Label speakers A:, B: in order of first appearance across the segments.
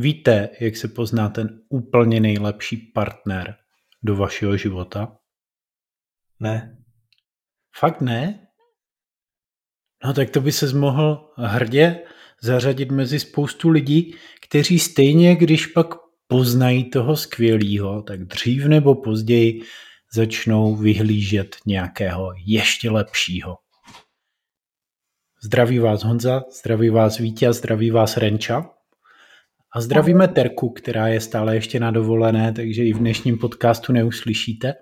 A: Víte, jak se pozná ten úplně nejlepší partner do vašeho života?
B: Ne.
A: Fakt ne? No tak to by se mohl hrdě zařadit mezi spoustu lidí, kteří stejně, když pak poznají toho skvělého, tak dřív nebo později začnou vyhlížet nějakého ještě lepšího. Zdraví vás Honza, zdraví vás Vítě a zdraví vás Renča. A zdravíme Terku, která je stále ještě na dovolené, takže i v dnešním podcastu neuslyšíte.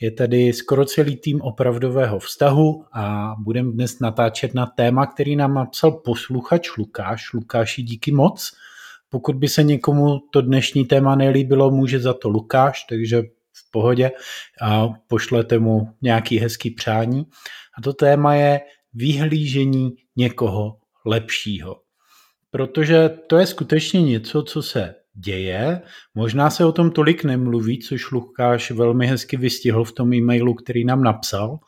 A: Je tady skoro celý tým opravdového vztahu a budeme dnes natáčet na téma, který nám napsal posluchač Lukáš. Lukáši, díky moc. Pokud by se někomu to dnešní téma nelíbilo, může za to Lukáš, takže v pohodě a pošlete mu nějaký hezký přání. A to téma je vyhlížení někoho lepšího. Protože to je skutečně něco, co se děje. Možná se o tom tolik nemluví, což Lukáš velmi hezky vystihl v tom e-mailu, který nám napsal.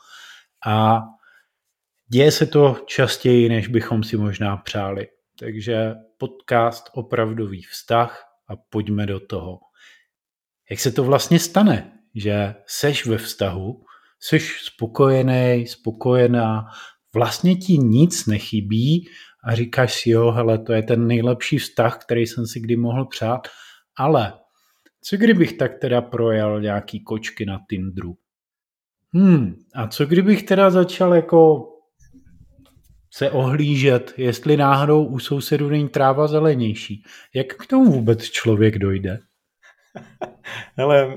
A: A děje se to častěji, než bychom si možná přáli. Takže podcast Opravdový vztah a pojďme do toho. Jak se to vlastně stane, že seš ve vztahu, seš spokojený, spokojená, vlastně ti nic nechybí a říkáš si, jo, hele, to je ten nejlepší vztah, který jsem si kdy mohl přát, ale co kdybych tak teda projel nějaký kočky na Tinderu? Hmm, a co kdybych teda začal jako se ohlížet, jestli náhodou u sousedů není tráva zelenější. Jak k tomu vůbec člověk dojde?
B: Hele,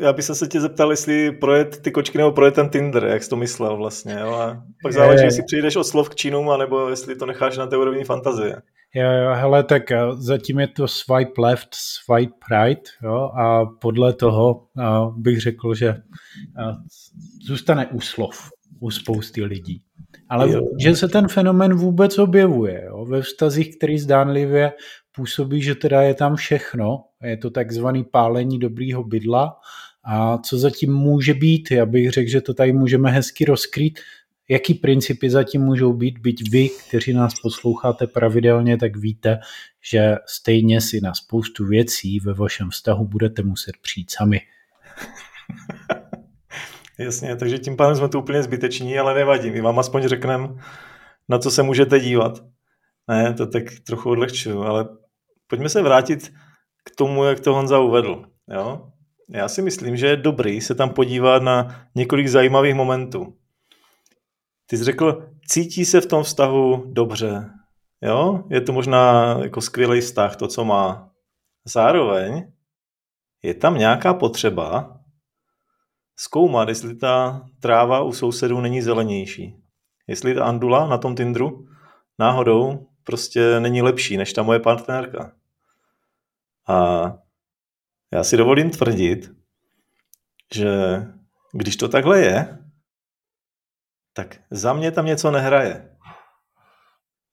B: já bych se tě zeptal, jestli projet ty kočky nebo projet ten Tinder, jak jsi to myslel vlastně. Jo? A pak záleží, jestli přijdeš od slov k činům, anebo jestli to necháš na té úrovni fantazie.
A: Jo, jo, hele, tak eh, zatím je to swipe left, swipe right, jo, a podle toho a eh, bych řekl, že eh, zůstane u slov u spousty lidí. Ale jo. že se ten fenomen vůbec objevuje jo, ve vztazích, který zdánlivě působí, že teda je tam všechno, je to takzvaný pálení dobrýho bydla a co zatím může být, já bych řekl, že to tady můžeme hezky rozkrýt, jaký principy zatím můžou být, byť vy, kteří nás posloucháte pravidelně, tak víte, že stejně si na spoustu věcí ve vašem vztahu budete muset přijít sami.
B: Jasně, takže tím pádem jsme tu úplně zbyteční, ale nevadí. My vám aspoň řekneme, na co se můžete dívat. Ne, to tak trochu odlehčuju, ale pojďme se vrátit k tomu, jak to Honza uvedl. Jo? Já si myslím, že je dobrý se tam podívat na několik zajímavých momentů. Ty jsi řekl, cítí se v tom vztahu dobře. Jo? Je to možná jako skvělý vztah, to, co má. Zároveň je tam nějaká potřeba zkoumat, jestli ta tráva u sousedů není zelenější. Jestli ta andula na tom Tinderu náhodou prostě není lepší než ta moje partnerka. A já si dovolím tvrdit, že když to takhle je, tak za mě tam něco nehraje.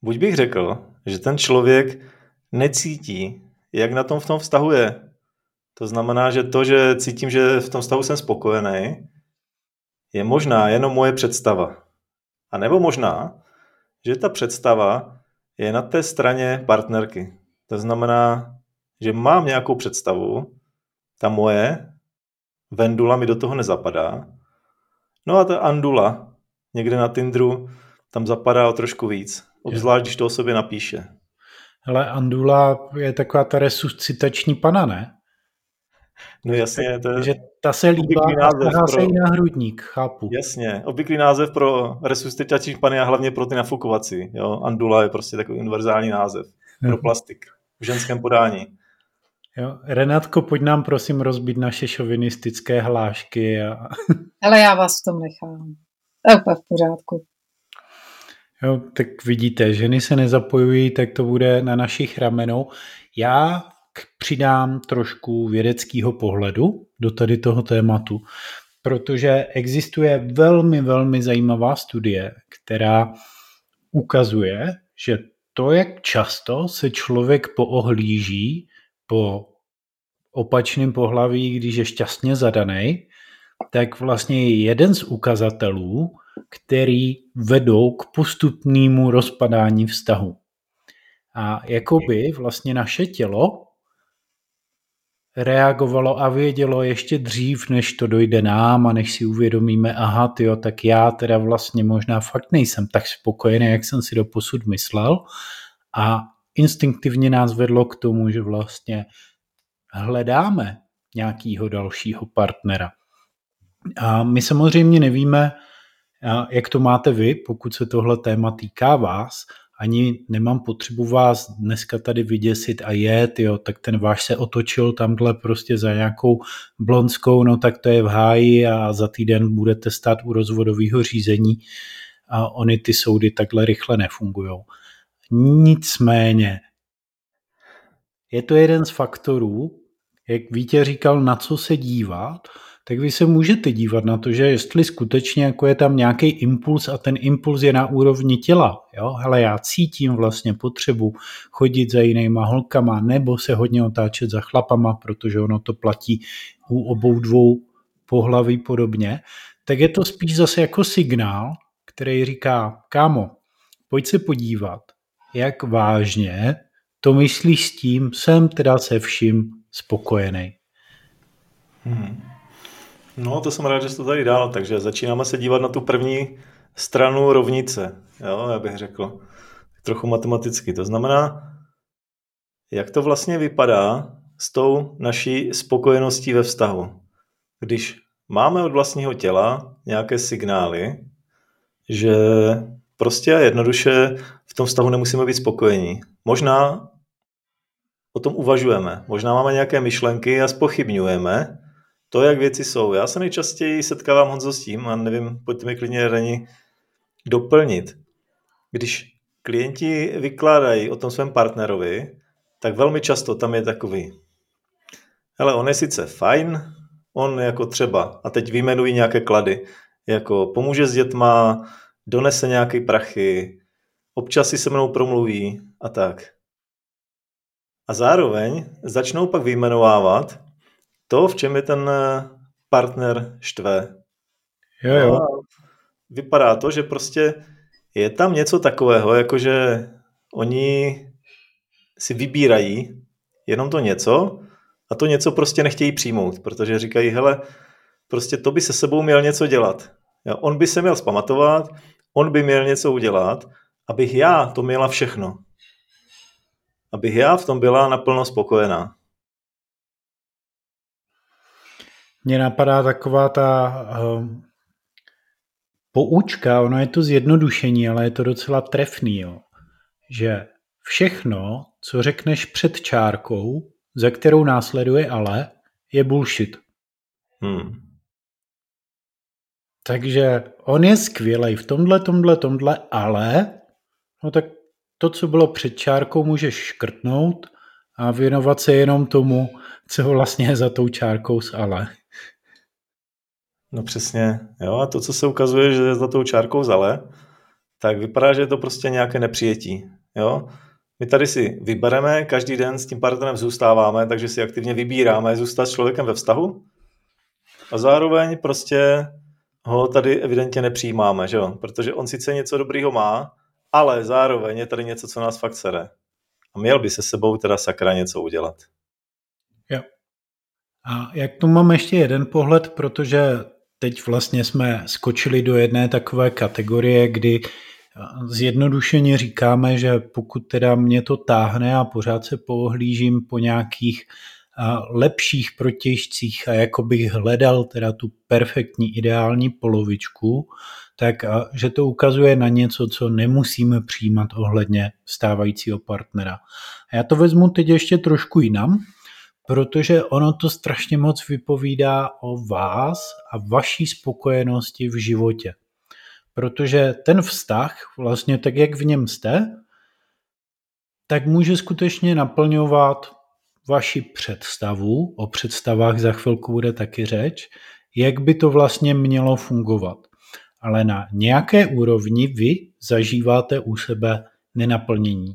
B: Buď bych řekl, že ten člověk necítí, jak na tom v tom vztahu je. To znamená, že to, že cítím, že v tom vztahu jsem spokojený, je možná jenom moje představa. A nebo možná, že ta představa je na té straně partnerky. To znamená, že mám nějakou představu, ta moje, Vendula mi do toho nezapadá. No a ta Andula, někde na Tinderu, tam zapadá o trošku víc. Obzvlášť, když to o sobě napíše.
A: Hele, Andula je taková ta resuscitační pana, ne?
B: No jasně, to je...
A: Že ta se líbá a pro... se na hrudník, chápu.
B: Jasně, obvyklý název pro resuscitační pany a hlavně pro ty nafukovací. Jo? Andula je prostě takový univerzální název pro plastik v ženském podání.
A: Jo. Renátko, pojď nám prosím rozbít naše šovinistické hlášky. A...
C: Ale já vás v tom nechám. To je v pořádku.
A: Jo, tak vidíte, ženy se nezapojují, tak to bude na našich ramenou. Já přidám trošku vědeckého pohledu do tady toho tématu, protože existuje velmi, velmi zajímavá studie, která ukazuje, že to, jak často se člověk poohlíží po opačném pohlaví, když je šťastně zadaný, tak vlastně je jeden z ukazatelů, který vedou k postupnému rozpadání vztahu. A jakoby vlastně naše tělo reagovalo a vědělo ještě dřív, než to dojde nám a než si uvědomíme, aha, tyjo, tak já teda vlastně možná fakt nejsem tak spokojený, jak jsem si do posud myslel a instinktivně nás vedlo k tomu, že vlastně hledáme nějakého dalšího partnera. A my samozřejmě nevíme, jak to máte vy, pokud se tohle téma týká vás, ani nemám potřebu vás dneska tady vyděsit a jet, jo, tak ten váš se otočil tamhle prostě za nějakou blonskou, no tak to je v háji a za týden budete stát u rozvodového řízení a oni ty soudy takhle rychle nefungují. Nicméně, je to jeden z faktorů, jak Vítě říkal, na co se dívat, tak vy se můžete dívat na to, že jestli skutečně jako je tam nějaký impuls a ten impuls je na úrovni těla. Jo? Hele, já cítím vlastně potřebu chodit za jinýma holkama nebo se hodně otáčet za chlapama, protože ono to platí u obou dvou pohlaví podobně, tak je to spíš zase jako signál, který říká, kámo, pojď se podívat, jak vážně to myslíš s tím, jsem teda se vším spokojený.
B: Hmm. No, to jsem rád, že jsi to tady dal, takže začínáme se dívat na tu první stranu rovnice, jo, já bych řekl, trochu matematicky. To znamená, jak to vlastně vypadá s tou naší spokojeností ve vztahu. Když máme od vlastního těla nějaké signály, že prostě a jednoduše v tom vztahu nemusíme být spokojení. Možná o tom uvažujeme, možná máme nějaké myšlenky a spochybňujeme, to, jak věci jsou. Já se nejčastěji setkávám Honzo s tím, a nevím, pojďte mi klidně Reni doplnit. Když klienti vykládají o tom svém partnerovi, tak velmi často tam je takový, hele, on je sice fajn, on jako třeba, a teď vyjmenují nějaké klady, jako pomůže s dětma, donese nějaké prachy, občas si se mnou promluví a tak. A zároveň začnou pak vyjmenovávat, to, v čem je ten eh, partner štve.
A: Jo, jo.
B: vypadá to, že prostě je tam něco takového, jakože oni si vybírají jenom to něco a to něco prostě nechtějí přijmout, protože říkají, hele, prostě to by se sebou měl něco dělat. Jo, on by se měl spamatovat, on by měl něco udělat, abych já to měla všechno. Abych já v tom byla naplno spokojená.
A: Mně napadá taková ta uh, poučka, ono je to zjednodušení, ale je to docela trefný, jo. že všechno, co řekneš před čárkou, za kterou následuje ale, je bullshit. Hmm. Takže on je skvělý v tomhle, tomhle, tomhle, ale no tak to, co bylo před čárkou, můžeš škrtnout a věnovat se jenom tomu, co vlastně je za tou čárkou s ale.
B: No přesně, jo, a to, co se ukazuje, že je za tou čárkou zale, tak vypadá, že je to prostě nějaké nepřijetí, jo. My tady si vybereme, každý den s tím partnerem zůstáváme, takže si aktivně vybíráme zůstat s člověkem ve vztahu a zároveň prostě ho tady evidentně nepřijímáme, že jo? protože on sice něco dobrýho má, ale zároveň je tady něco, co nás fakt sere. A měl by se sebou teda sakra něco udělat.
A: Jo. A jak tu mám ještě jeden pohled, protože teď vlastně jsme skočili do jedné takové kategorie, kdy zjednodušeně říkáme, že pokud teda mě to táhne a pořád se pohlížím po nějakých lepších protěžcích a jako bych hledal teda tu perfektní ideální polovičku, tak že to ukazuje na něco, co nemusíme přijímat ohledně stávajícího partnera. A já to vezmu teď ještě trošku jinam, protože ono to strašně moc vypovídá o vás a vaší spokojenosti v životě. Protože ten vztah, vlastně tak, jak v něm jste, tak může skutečně naplňovat vaši představu, o představách za chvilku bude taky řeč, jak by to vlastně mělo fungovat. Ale na nějaké úrovni vy zažíváte u sebe nenaplnění.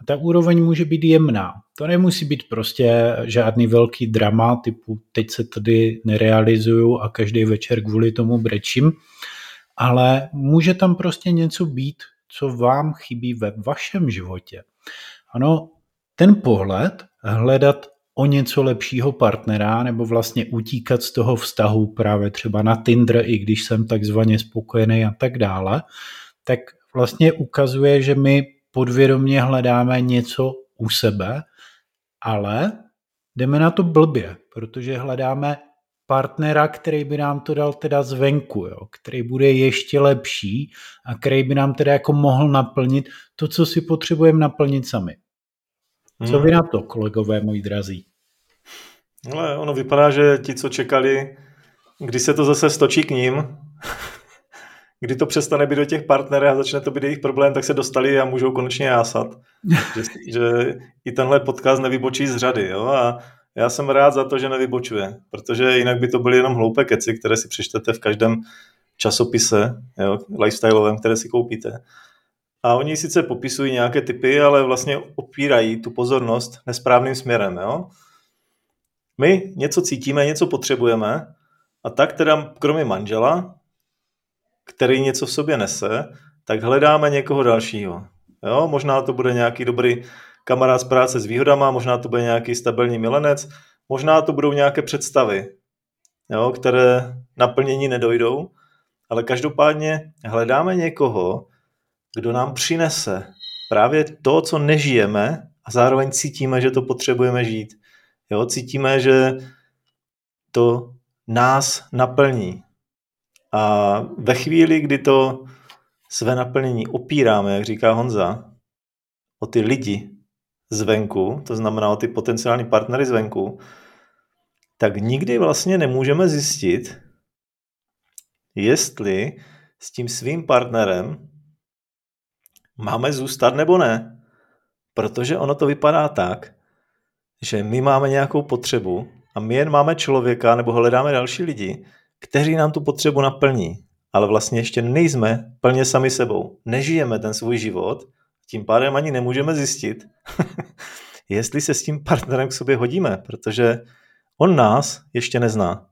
A: A ta úroveň může být jemná. To nemusí být prostě žádný velký drama, typu teď se tady nerealizuju a každý večer kvůli tomu brečím, ale může tam prostě něco být, co vám chybí ve vašem životě. ano, ten pohled hledat o něco lepšího partnera nebo vlastně utíkat z toho vztahu právě třeba na Tinder, i když jsem takzvaně spokojený a tak dále, tak vlastně ukazuje, že my podvědomě hledáme něco u sebe, ale jdeme na to blbě, protože hledáme partnera, který by nám to dal teda zvenku, jo, který bude ještě lepší a který by nám teda jako mohl naplnit to, co si potřebujeme naplnit sami. Co vy hmm. na to, kolegové moji drazí?
B: Ale ono vypadá, že ti, co čekali, kdy se to zase stočí k ním, kdy to přestane být do těch partnerů a začne to být jejich problém, tak se dostali a můžou konečně jásat. že, že i tenhle podcast nevybočí z řady. Jo? A já jsem rád za to, že nevybočuje, protože jinak by to byly jenom hloupé keci, které si přečtete v každém časopise jo, lifestyleovém, které si koupíte. A oni sice popisují nějaké typy, ale vlastně opírají tu pozornost nesprávným směrem. Jo? My něco cítíme, něco potřebujeme a tak teda kromě manžela, který něco v sobě nese, tak hledáme někoho dalšího. Jo? Možná to bude nějaký dobrý kamarád z práce s výhodama, možná to bude nějaký stabilní milenec, možná to budou nějaké představy, jo? které naplnění nedojdou, ale každopádně hledáme někoho, kdo nám přinese právě to, co nežijeme a zároveň cítíme, že to potřebujeme žít. Jo, cítíme, že to nás naplní. A ve chvíli, kdy to své naplnění opíráme, jak říká Honza, o ty lidi zvenku, to znamená o ty potenciální partnery zvenku, tak nikdy vlastně nemůžeme zjistit, jestli s tím svým partnerem máme zůstat nebo ne. Protože ono to vypadá tak, že my máme nějakou potřebu a my jen máme člověka nebo hledáme další lidi, kteří nám tu potřebu naplní. Ale vlastně ještě nejsme plně sami sebou. Nežijeme ten svůj život, tím pádem ani nemůžeme zjistit, jestli se s tím partnerem k sobě hodíme, protože on nás ještě nezná.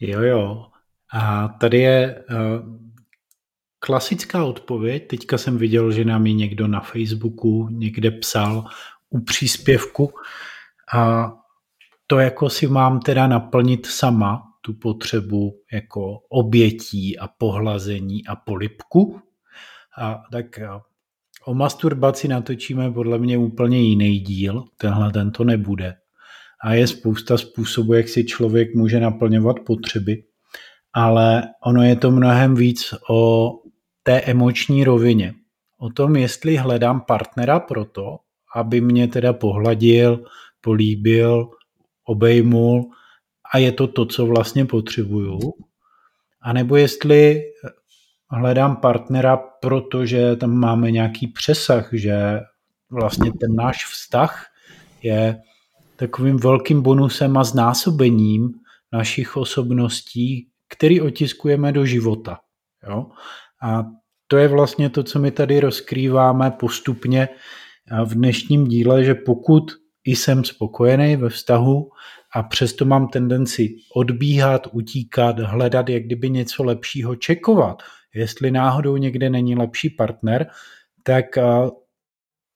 A: Jo, jo. A tady je uh, klasická odpověď. Teďka jsem viděl, že nám ji někdo na Facebooku někde psal u příspěvku a to jako si mám teda naplnit sama, tu potřebu jako obětí a pohlazení a polipku. A tak o masturbaci natočíme podle mě úplně jiný díl, tenhle tento nebude. A je spousta způsobů, jak si člověk může naplňovat potřeby, ale ono je to mnohem víc o té emoční rovině. O tom, jestli hledám partnera pro to, aby mě teda pohladil, políbil, obejmul a je to to, co vlastně potřebuju. A nebo jestli hledám partnera, protože tam máme nějaký přesah, že vlastně ten náš vztah je takovým velkým bonusem a znásobením našich osobností, který otiskujeme do života. Jo? A to je vlastně to, co my tady rozkrýváme postupně v dnešním díle, že pokud jsem spokojený ve vztahu a přesto mám tendenci odbíhat, utíkat, hledat jak kdyby něco lepšího, čekovat, jestli náhodou někde není lepší partner, tak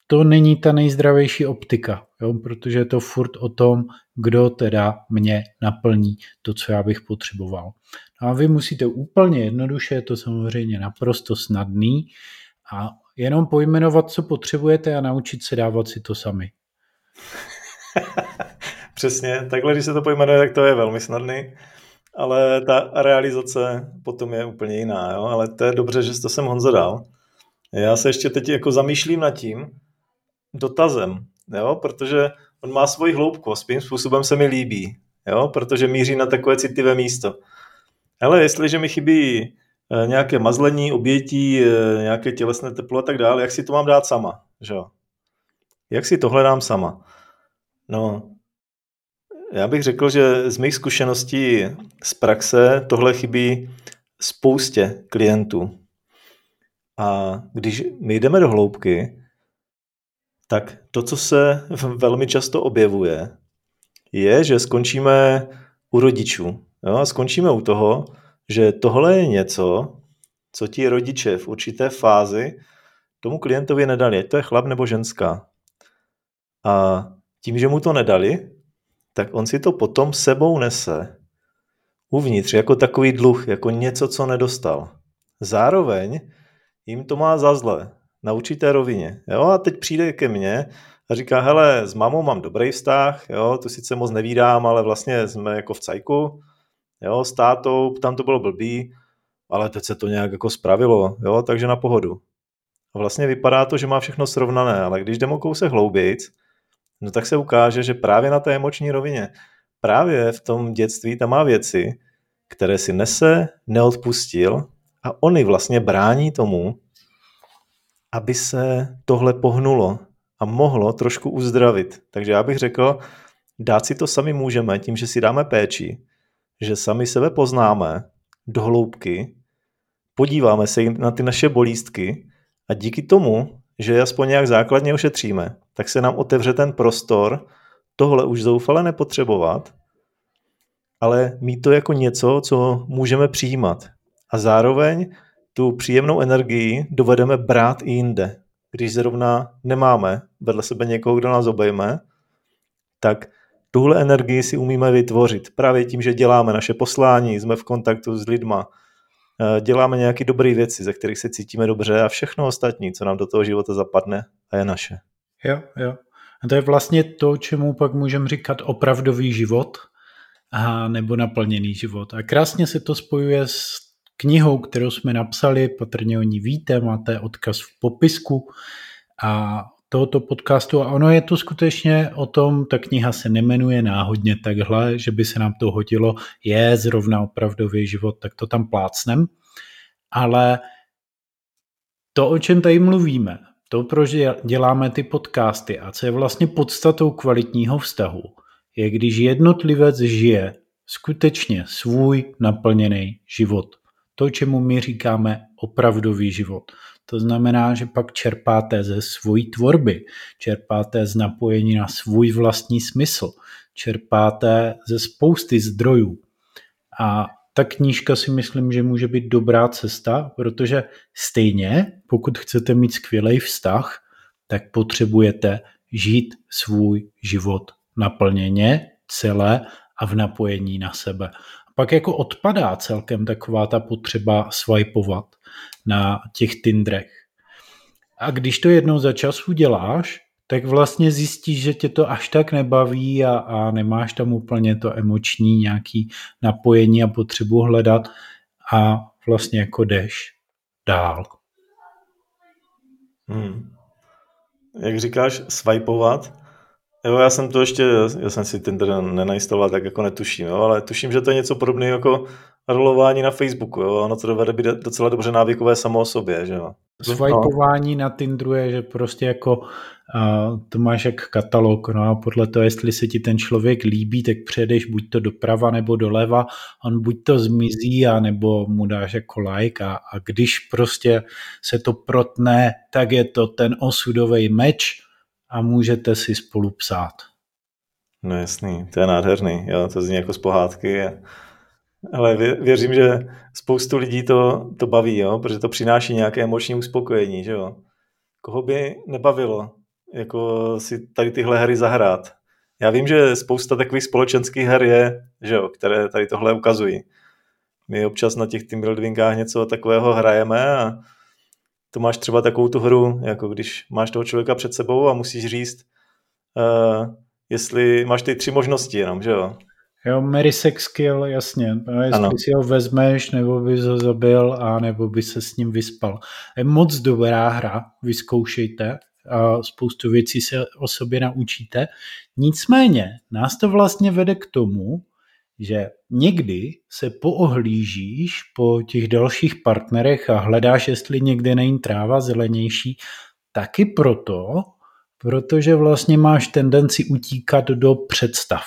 A: to není ta nejzdravější optika, jo? protože je to furt o tom, kdo teda mě naplní to, co já bych potřeboval. No a vy musíte úplně jednoduše, je to samozřejmě naprosto snadný a jenom pojmenovat, co potřebujete a naučit se dávat si to sami.
B: Přesně, takhle, když se to pojmenuje, tak to je velmi snadný, ale ta realizace potom je úplně jiná, jo? ale to je dobře, že to sem Honza dal. Já se ještě teď jako zamýšlím nad tím dotazem, jo? protože on má svoji hloubku, svým způsobem se mi líbí, jo? protože míří na takové citlivé místo. Ale jestliže mi chybí eh, nějaké mazlení, obětí, eh, nějaké tělesné teplo a tak dále, jak si to mám dát sama? Že? Jak si to hledám sama? No, já bych řekl, že z mých zkušeností z praxe tohle chybí spoustě klientů. A když my jdeme do hloubky, tak to, co se velmi často objevuje, je, že skončíme u rodičů. Jo? A skončíme u toho, že tohle je něco, co ti rodiče v určité fázi tomu klientovi nedali, ať to je chlap nebo ženská. A tím, že mu to nedali, tak on si to potom sebou nese uvnitř jako takový dluh, jako něco, co nedostal. Zároveň jim to má za zle na určité rovině. Jo? A teď přijde ke mně a říká, hele, s mamou mám dobrý vztah, jo, tu sice moc nevídám, ale vlastně jsme jako v cajku, jo, s tátou, tam to bylo blbý, ale teď se to nějak jako spravilo, jo, takže na pohodu. A vlastně vypadá to, že má všechno srovnané, ale když jdeme kousek hloubic, no tak se ukáže, že právě na té emoční rovině, právě v tom dětství tam má věci, které si nese, neodpustil a oni vlastně brání tomu, aby se tohle pohnulo a mohlo trošku uzdravit. Takže já bych řekl, dát si to sami můžeme tím, že si dáme péči, že sami sebe poznáme do hloubky, podíváme se na ty naše bolístky a díky tomu, že aspoň nějak základně ošetříme, tak se nám otevře ten prostor tohle už zoufale nepotřebovat, ale mít to jako něco, co můžeme přijímat. A zároveň tu příjemnou energii dovedeme brát i jinde. Když zrovna nemáme vedle sebe někoho, kdo nás obejme, tak tuhle energii si umíme vytvořit právě tím, že děláme naše poslání, jsme v kontaktu s lidma, eh, děláme nějaké dobré věci, ze kterých se cítíme dobře a všechno ostatní, co nám do toho života zapadne a je naše.
A: Jo, jo. A to je vlastně to, čemu pak můžeme říkat opravdový život a nebo naplněný život. A krásně se to spojuje s knihou, kterou jsme napsali, patrně o ní víte, máte odkaz v popisku a tohoto podcastu a ono je to skutečně o tom, ta kniha se nemenuje náhodně takhle, že by se nám to hodilo, je zrovna opravdový život, tak to tam plácnem, ale to, o čem tady mluvíme, to, proč děláme ty podcasty a co je vlastně podstatou kvalitního vztahu, je když jednotlivec žije skutečně svůj naplněný život. To, čemu my říkáme opravdový život. To znamená, že pak čerpáte ze svojí tvorby, čerpáte z napojení na svůj vlastní smysl, čerpáte ze spousty zdrojů. A ta knížka si myslím, že může být dobrá cesta, protože stejně, pokud chcete mít skvělý vztah, tak potřebujete žít svůj život naplněně, celé a v napojení na sebe pak jako odpadá celkem taková ta potřeba swipeovat na těch Tindrech. A když to jednou za čas uděláš, tak vlastně zjistíš, že tě to až tak nebaví a, a nemáš tam úplně to emoční nějaký napojení a potřebu hledat a vlastně jako jdeš dál.
B: Hmm. Jak říkáš, swipeovat, Jo, já jsem to ještě, já jsem si Tinder nenainstaloval, tak jako netuším, jo, ale tuším, že to je něco podobného jako rolování na Facebooku, jo, ono to dovede být docela dobře návykové samo o sobě, že jo.
A: Swipeování na Tinderu je, že prostě jako uh, to máš jak katalog, no a podle toho, jestli se ti ten člověk líbí, tak přejdeš buď to doprava nebo doleva, on buď to zmizí, a nebo mu dáš jako like a, a když prostě se to protne, tak je to ten osudový meč, a můžete si spolu psát.
B: No jasný, to je nádherný, jo, to zní jako z pohádky. Ale věřím, že spoustu lidí to, to baví, jo, protože to přináší nějaké emoční uspokojení, že jo. Koho by nebavilo jako si tady tyhle hry zahrát. Já vím, že spousta takových společenských her je, že jo, které tady tohle ukazují. My občas na těch team buildingách něco takového hrajeme a to máš třeba takovou tu hru, jako když máš toho člověka před sebou a musíš říct, uh, jestli máš ty tři možnosti jenom, že jo?
A: Jo, Mary Sex Skill, jasně. No, jestli ano. si ho vezmeš, nebo bys ho zabil, a nebo by se s ním vyspal. Je moc dobrá hra, vyzkoušejte a spoustu věcí se o sobě naučíte. Nicméně nás to vlastně vede k tomu, že někdy se poohlížíš po těch dalších partnerech a hledáš, jestli někde není tráva zelenější, taky proto, protože vlastně máš tendenci utíkat do představ.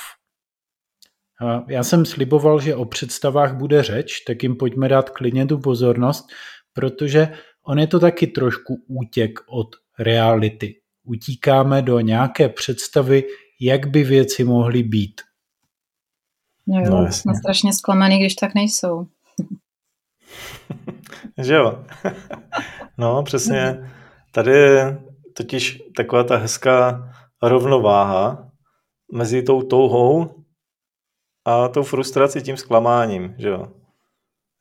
A: Já jsem sliboval, že o představách bude řeč, tak jim pojďme dát klidně tu pozornost, protože on je to taky trošku útěk od reality. Utíkáme do nějaké představy, jak by věci mohly být.
C: Jo, no, jsme strašně zklamaný, když tak nejsou.
B: že jo? no, přesně. tady je totiž taková ta hezká rovnováha mezi tou touhou a tou frustrací tím zklamáním, že jo.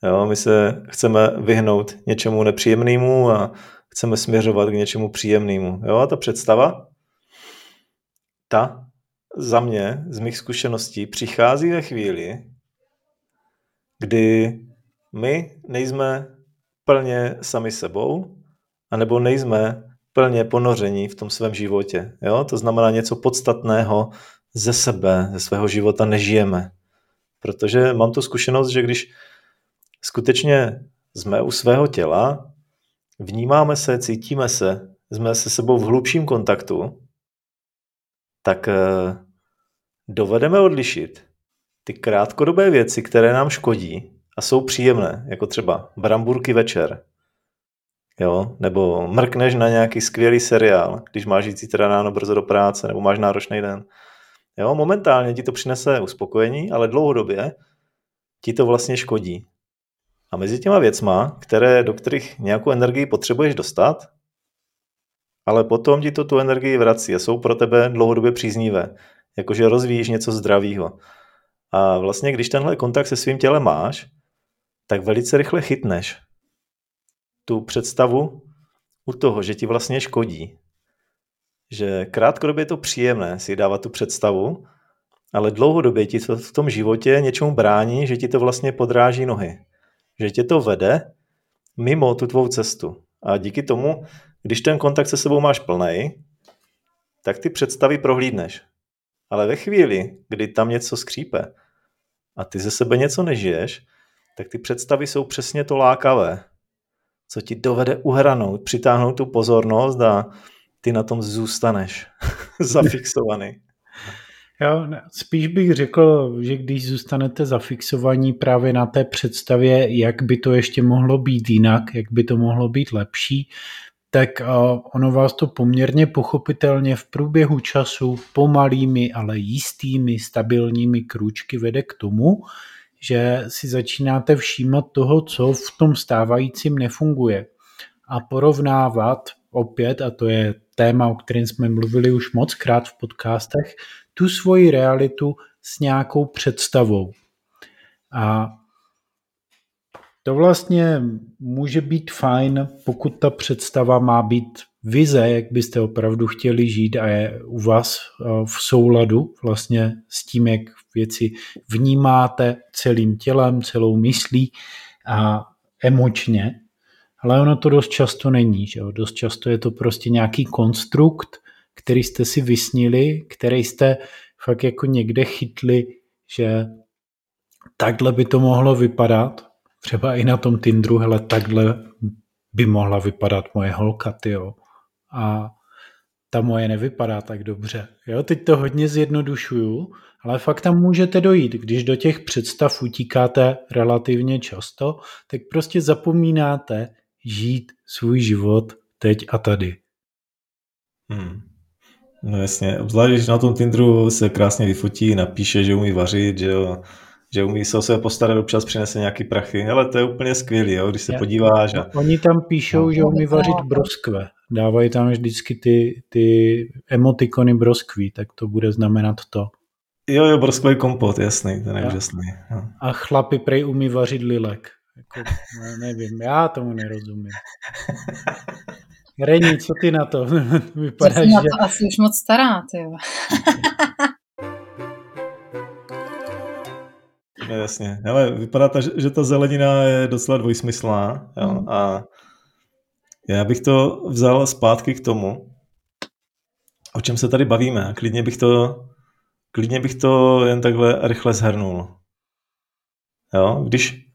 B: Jo, my se chceme vyhnout něčemu nepříjemnému a chceme směřovat k něčemu příjemnému. Jo, a ta představa, ta za mě, z mých zkušeností, přichází ve chvíli, kdy my nejsme plně sami sebou, anebo nejsme plně ponoření v tom svém životě. Jo? To znamená něco podstatného ze sebe, ze svého života nežijeme. Protože mám tu zkušenost, že když skutečně jsme u svého těla, vnímáme se, cítíme se, jsme se sebou v hlubším kontaktu, tak eh, dovedeme odlišit ty krátkodobé věci, které nám škodí a jsou příjemné, jako třeba bramburky večer, jo, nebo mrkneš na nějaký skvělý seriál, když máš jít zítra ráno brzo do práce, nebo máš náročný den. Jo, momentálně ti to přinese uspokojení, ale dlouhodobě ti to vlastně škodí. A mezi těma věcma, které, do kterých nějakou energii potřebuješ dostat, ale potom ti to tu energii vrací a jsou pro tebe dlouhodobě příznivé. Jakože rozvíjíš něco zdravého. A vlastně, když tenhle kontakt se svým tělem máš, tak velice rychle chytneš tu představu u toho, že ti vlastně škodí. Že krátkodobě je to příjemné si dávat tu představu, ale dlouhodobě ti to v tom životě něčemu brání, že ti to vlastně podráží nohy. Že tě to vede mimo tu tvou cestu. A díky tomu, když ten kontakt se sebou máš plný, tak ty představy prohlídneš. Ale ve chvíli, kdy tam něco skřípe a ty ze sebe něco nežiješ, tak ty představy jsou přesně to lákavé, co ti dovede uhranout, přitáhnout tu pozornost a ty na tom zůstaneš zafixovaný.
A: Jo, spíš bych řekl, že když zůstanete zafixovaní právě na té představě, jak by to ještě mohlo být jinak, jak by to mohlo být lepší, tak ono vás to poměrně pochopitelně v průběhu času pomalými, ale jistými, stabilními krůčky vede k tomu, že si začínáte všímat toho, co v tom stávajícím nefunguje a porovnávat opět, a to je téma, o kterém jsme mluvili už moc krát v podcastech, tu svoji realitu s nějakou představou. A to vlastně může být fajn, pokud ta představa má být vize, jak byste opravdu chtěli žít a je u vás eh, v souladu vlastně s tím, jak věci vnímáte celým tělem, celou myslí a emočně, ale ono to dost často není. Že jo? Dost často je to prostě nějaký konstrukt, který jste si vysnili, který jste fakt jako někde chytli, že takhle by to mohlo vypadat, třeba i na tom Tinderu, hele, takhle by mohla vypadat moje holka, tyjo. A ta moje nevypadá tak dobře. Jo, teď to hodně zjednodušuju, ale fakt tam můžete dojít. Když do těch představ utíkáte relativně často, tak prostě zapomínáte žít svůj život teď a tady.
B: Hmm. No jasně, obzvlášť, když na tom Tinderu se krásně vyfotí, napíše, že umí vařit, že jo, že umí se o sebe postarat, občas přinese nějaký prachy, ale to je úplně skvělý, jo, když se Já, podíváš. A...
A: Oni tam píšou, no. že umí vařit broskve. Dávají tam vždycky ty, ty emotikony broskví, tak to bude znamenat to.
B: Jo, jo, broskvý kompot, jasný, ten je úžasný.
A: A chlapi prej umí vařit lilek. Jako, ne, nevím, já tomu nerozumím. Reni, co ty na to?
C: Vypadá, že... na to asi už moc stará, ty jo.
B: No, jasně, ale vypadá to, že ta zelenina je docela dvojsmyslná jo? Hmm. a já bych to vzal zpátky k tomu, o čem se tady bavíme. Klidně bych to, klidně bych to jen takhle rychle zhrnul. Jo? Když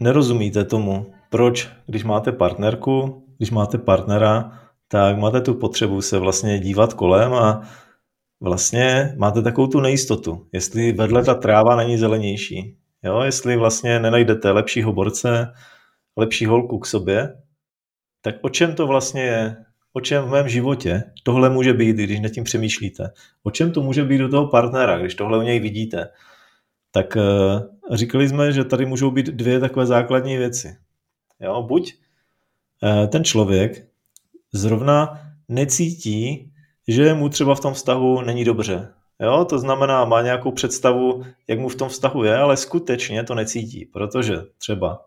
B: nerozumíte tomu, proč, když máte partnerku, když máte partnera, tak máte tu potřebu se vlastně dívat kolem a vlastně máte takovou tu nejistotu, jestli vedle ta tráva není zelenější. Jo? Jestli vlastně nenajdete lepšího borce, lepší holku k sobě, tak o čem to vlastně je? O čem v mém životě tohle může být, když nad tím přemýšlíte? O čem to může být do toho partnera, když tohle u něj vidíte? Tak uh, říkali jsme, že tady můžou být dvě takové základní věci. Jo, buď eh, ten člověk zrovna necítí, že mu třeba v tom vztahu není dobře. Jo, to znamená, má nějakou představu, jak mu v tom vztahu je, ale skutečně to necítí, protože třeba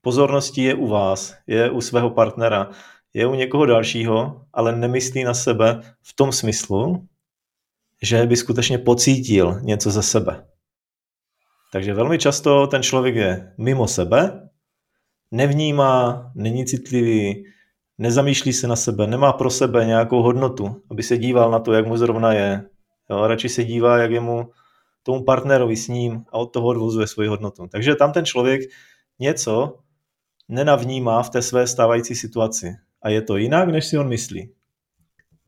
B: pozorností je u vás, je u svého partnera, je u někoho dalšího, ale nemyslí na sebe v tom smyslu, že by skutečně pocítil něco ze sebe. Takže velmi často ten člověk je mimo sebe, nevnímá, není citlivý, nezamýšlí se na sebe, nemá pro sebe nějakou hodnotu, aby se díval na to, jak mu zrovna je. Jo, radši se dívá, jak je mu tomu partnerovi s ním a od toho odvozuje svoji hodnotu. Takže tam ten člověk něco nenavnímá v té své stávající situaci. A je to jinak, než si on myslí.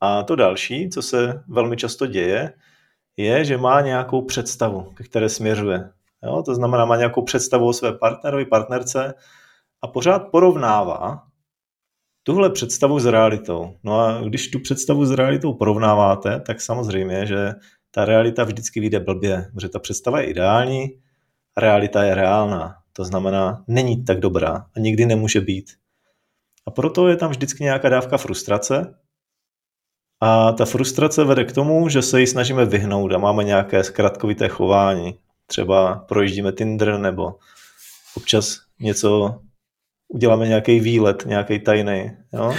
B: A to další, co se velmi často děje, je, že má nějakou představu, ke které směřuje. Jo? To znamená, má nějakou představu o své partnerovi, partnerce a pořád porovnává tuhle představu s realitou. No a když tu představu s realitou porovnáváte, tak samozřejmě, že ta realita vždycky vyjde blbě, protože ta představa je ideální, realita je reálná. To znamená, není tak dobrá a nikdy nemůže být. A proto je tam vždycky nějaká dávka frustrace. A ta frustrace vede k tomu, že se jí snažíme vyhnout a máme nějaké zkratkovité chování. Třeba projíždíme Tinder nebo občas něco uděláme nějaký výlet, nějaký tajný. Jo?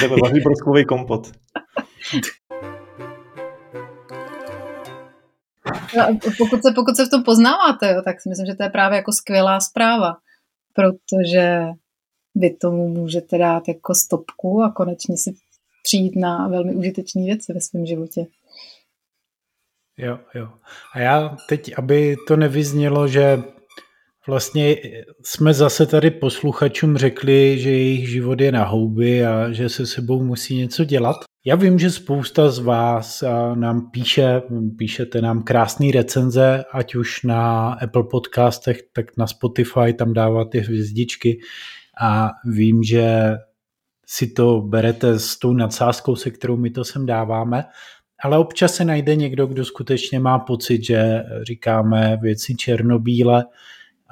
B: Jdeme vaří broskový kompot.
C: No, pokud, se, pokud se v tom poznáváte, jo, tak si myslím, že to je právě jako skvělá zpráva, protože vy tomu můžete dát jako stopku a konečně si přijít na velmi užitečné věci ve svém životě.
A: Jo, jo. A já teď, aby to nevyznělo, že vlastně jsme zase tady posluchačům řekli, že jejich život je na houby a že se sebou musí něco dělat. Já vím, že spousta z vás nám píše, píšete nám krásné recenze, ať už na Apple podcastech, tak na Spotify, tam dáváte hvězdičky. A vím, že si to berete s tou nadsázkou, se kterou my to sem dáváme, ale občas se najde někdo, kdo skutečně má pocit, že říkáme věci černobíle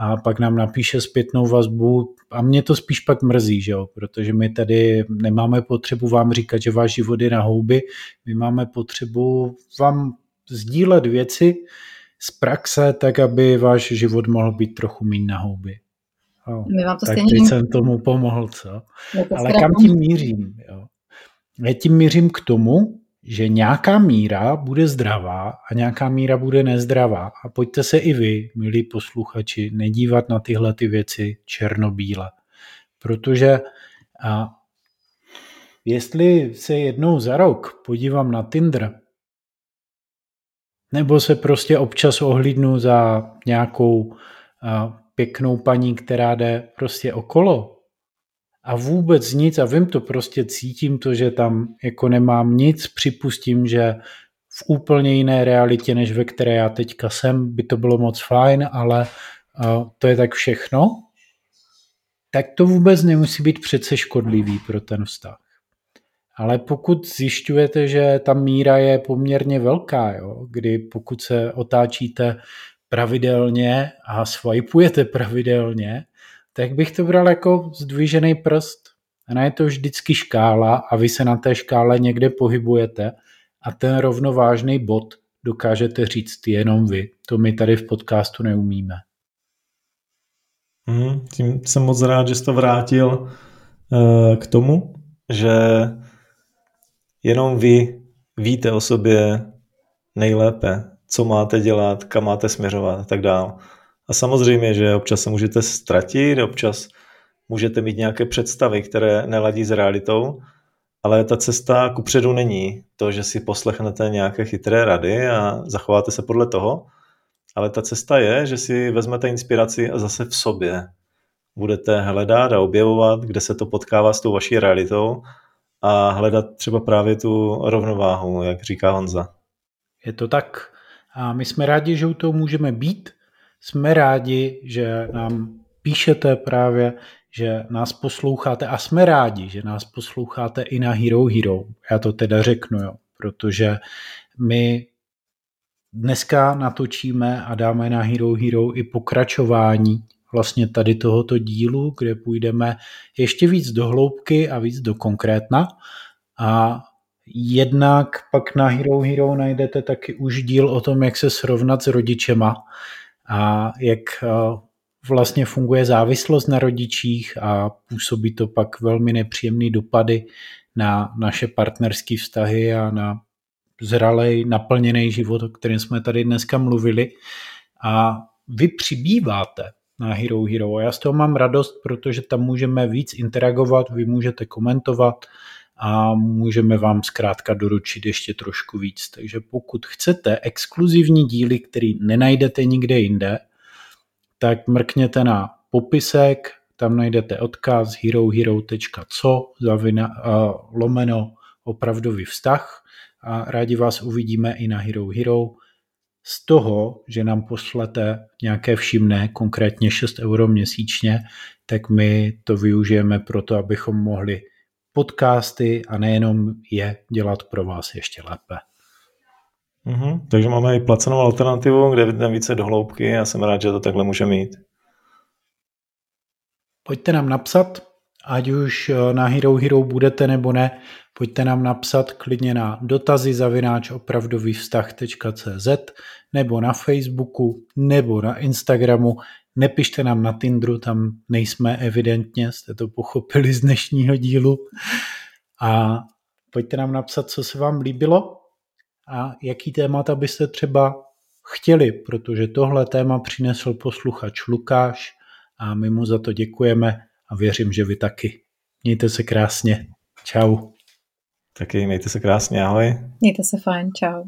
A: a pak nám napíše zpětnou vazbu a mě to spíš pak mrzí, že jo? protože my tady nemáme potřebu vám říkat, že váš život je na houby, my máme potřebu vám sdílet věci z praxe, tak aby váš život mohl být trochu méně na houby.
C: Oh, My vám to
A: tak stejně... teď jsem tomu pomohl, co? Ale kam tím mířím? Jo? Já tím mířím k tomu, že nějaká míra bude zdravá a nějaká míra bude nezdravá. A pojďte se i vy, milí posluchači, nedívat na tyhle ty věci černobíle. Protože a jestli se jednou za rok podívám na Tinder, nebo se prostě občas ohlídnu za nějakou pěknou paní, která jde prostě okolo a vůbec nic a vím to prostě, cítím to, že tam jako nemám nic, připustím, že v úplně jiné realitě, než ve které já teďka jsem, by to bylo moc fajn, ale uh, to je tak všechno, tak to vůbec nemusí být přece škodlivý pro ten vztah. Ale pokud zjišťujete, že ta míra je poměrně velká, jo, kdy pokud se otáčíte pravidelně a swipeujete pravidelně, tak bych to bral jako zdvižený prst. A je to vždycky škála a vy se na té škále někde pohybujete a ten rovnovážný bod dokážete říct jenom vy. To my tady v podcastu neumíme.
B: Hmm, tím jsem moc rád, že jsi to vrátil uh, k tomu, že jenom vy víte o sobě nejlépe co máte dělat, kam máte směřovat a tak dále. A samozřejmě, že občas se můžete ztratit, občas můžete mít nějaké představy, které neladí s realitou, ale ta cesta ku předu není to, že si poslechnete nějaké chytré rady a zachováte se podle toho, ale ta cesta je, že si vezmete inspiraci a zase v sobě budete hledat a objevovat, kde se to potkává s tou vaší realitou a hledat třeba právě tu rovnováhu, jak říká Honza.
A: Je to tak. A my jsme rádi, že u toho můžeme být. Jsme rádi, že nám píšete právě, že nás posloucháte a jsme rádi, že nás posloucháte i na Hero Hero. Já to teda řeknu, jo, protože my dneska natočíme a dáme na Hero Hero i pokračování vlastně tady tohoto dílu, kde půjdeme ještě víc do hloubky a víc do konkrétna. A jednak pak na Hero Hero najdete taky už díl o tom, jak se srovnat s rodičema a jak eh, vlastně funguje závislost na rodičích a působí to pak velmi nepříjemné dopady na naše partnerské vztahy a na zralej, naplněný život, o kterém jsme tady dneska mluvili. A vy přibýváte na Hero Hero. Já z toho mám radost, protože tam můžeme víc interagovat, vy můžete komentovat a můžeme vám zkrátka doručit ještě trošku víc. Takže pokud chcete exkluzivní díly, který nenajdete nikde jinde, tak mrkněte na popisek, tam najdete odkaz herohero.co zavina, uh, lomeno opravdový vztah a rádi vás uvidíme i na Hero Hero. Z toho, že nám poslete nějaké všimné, konkrétně 6 euro měsíčně, tak my to využijeme pro to, abychom mohli podcasty a nejenom je dělat pro vás ještě lépe.
B: Mm-hmm. Takže máme i placenou alternativu, kde jdeme více do hloubky a jsem rád, že to takhle může mít.
A: Pojďte nám napsat, ať už eh, na Hero Hero budete nebo ne, pojďte nám napsat klidně na dotazy zavináč opravdovývztah.cz nebo na Facebooku nebo na Instagramu. Nepište nám na Tinderu, tam nejsme evidentně, jste to pochopili z dnešního dílu. A pojďte nám napsat, co se vám líbilo a jaký témata byste třeba chtěli, protože tohle téma přinesl posluchač Lukáš a my mu za to děkujeme a věřím, že vy taky. Mějte se krásně. Čau.
B: Taky mějte se krásně, ahoj.
C: Mějte se fajn, čau.